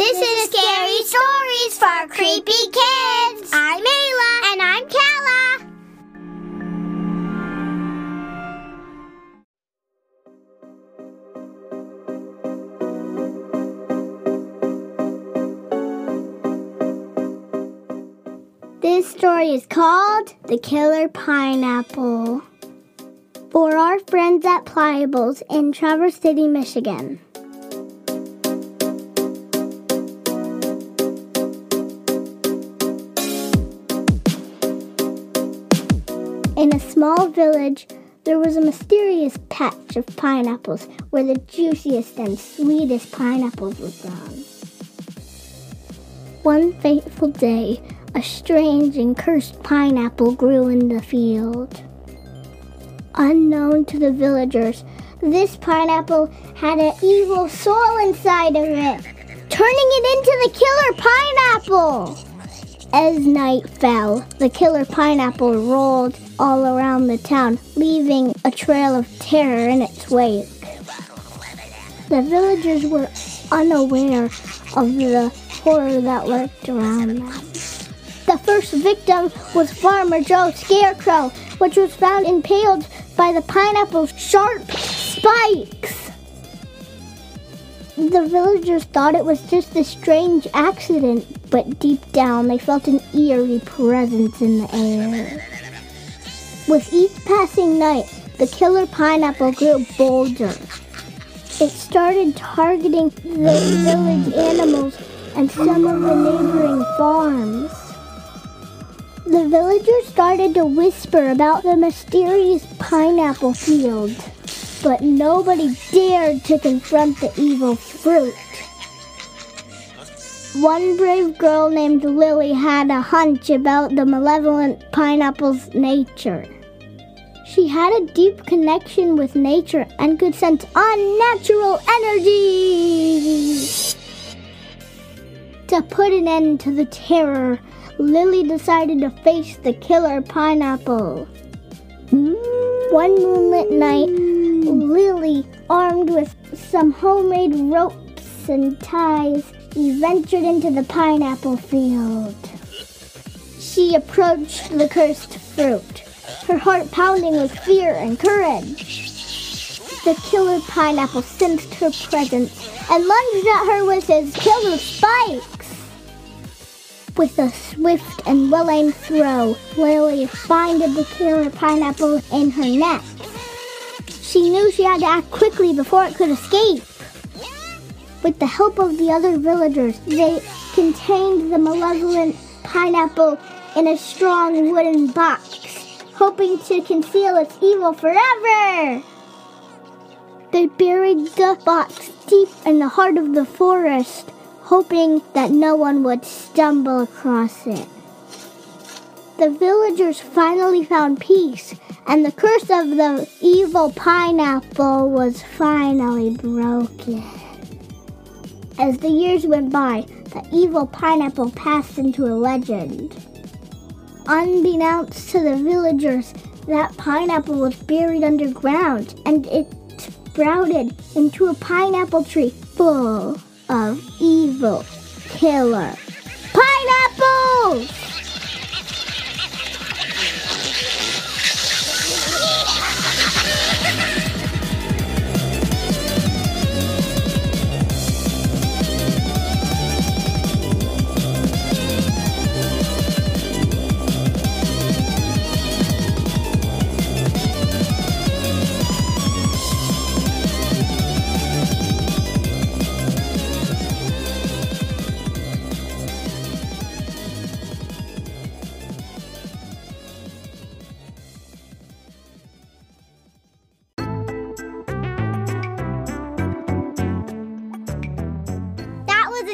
This is Scary Stories for Creepy Kids. I'm Ayla. And I'm Kala. This story is called The Killer Pineapple. For our friends at Playa Bowls in Traverse City, Michigan. Small village, there was a mysterious patch of pineapples where the juiciest and sweetest pineapples were grown. One fateful day, a strange and cursed pineapple grew in the field. Unknown to the villagers, this pineapple had an evil soul inside of it, turning it into the killer pineapple. As night fell, the killer pineapple rolled all around the town, leaving a trail of terror in its wake. The villagers were unaware of the horror that lurked around them. The first victim was Farmer Joe Scarecrow, which was found impaled by the pineapple's sharp spikes. The villagers thought it was just a strange accident, but deep down they felt an eerie presence in the air. With each passing night, the killer pineapple grew bolder. It started targeting the village animals and some of the neighboring farms. The villagers started to whisper about the mysterious pineapple field, but nobody dared to confront the evil fruit. One brave girl named Lily had a hunch about the malevolent pineapple's nature. She had a deep connection with nature and could sense unnatural energy. To put an end to the terror, Lily decided to face the killer pineapple. One moonlit night, Lily, armed with some homemade ropes and ties, he ventured into the pineapple field. She approached the cursed fruit, her heart pounding with fear and courage. The killer pineapple sensed her presence and lunged at her with his killer spikes. With a swift and well-aimed throw, Lily binded the killer pineapple in her neck. She knew she had to act quickly before it could escape. With the help of the other villagers, they contained the malevolent pineapple in a strong wooden box, hoping to conceal its evil forever. They buried the box deep in the heart of the forest, hoping that no one would stumble across it. The villagers finally found peace, and the curse of the evil pineapple was finally broken. As the years went by, the evil pineapple passed into a legend. Unbeknownst to the villagers, that pineapple was buried underground and it sprouted into a pineapple tree full of evil killer pineapples!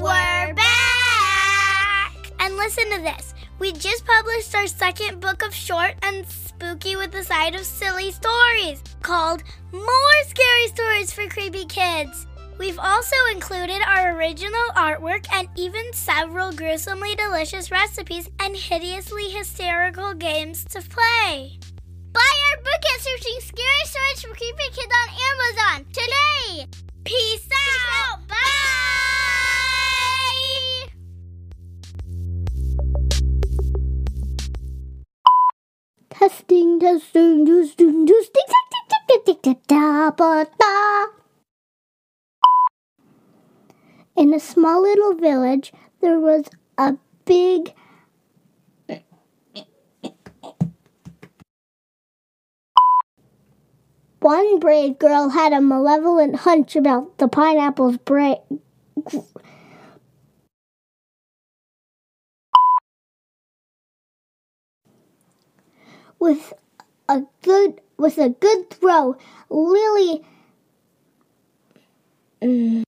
We're back! And listen to this. We just published our second book of short and spooky with a side of silly stories called More Scary Stories for Creepy Kids. We've also included our original artwork and even several gruesomely delicious recipes and hideously hysterical games to play. Buy our book at searching Scary Stories for Creepy Kids on Testing, testing, testing, testing, testing, testing, testing, In a small little village, there was a big One brave girl had a malevolent hunch about the pineapple's brain. With a good with a good throw, Lily. Mm.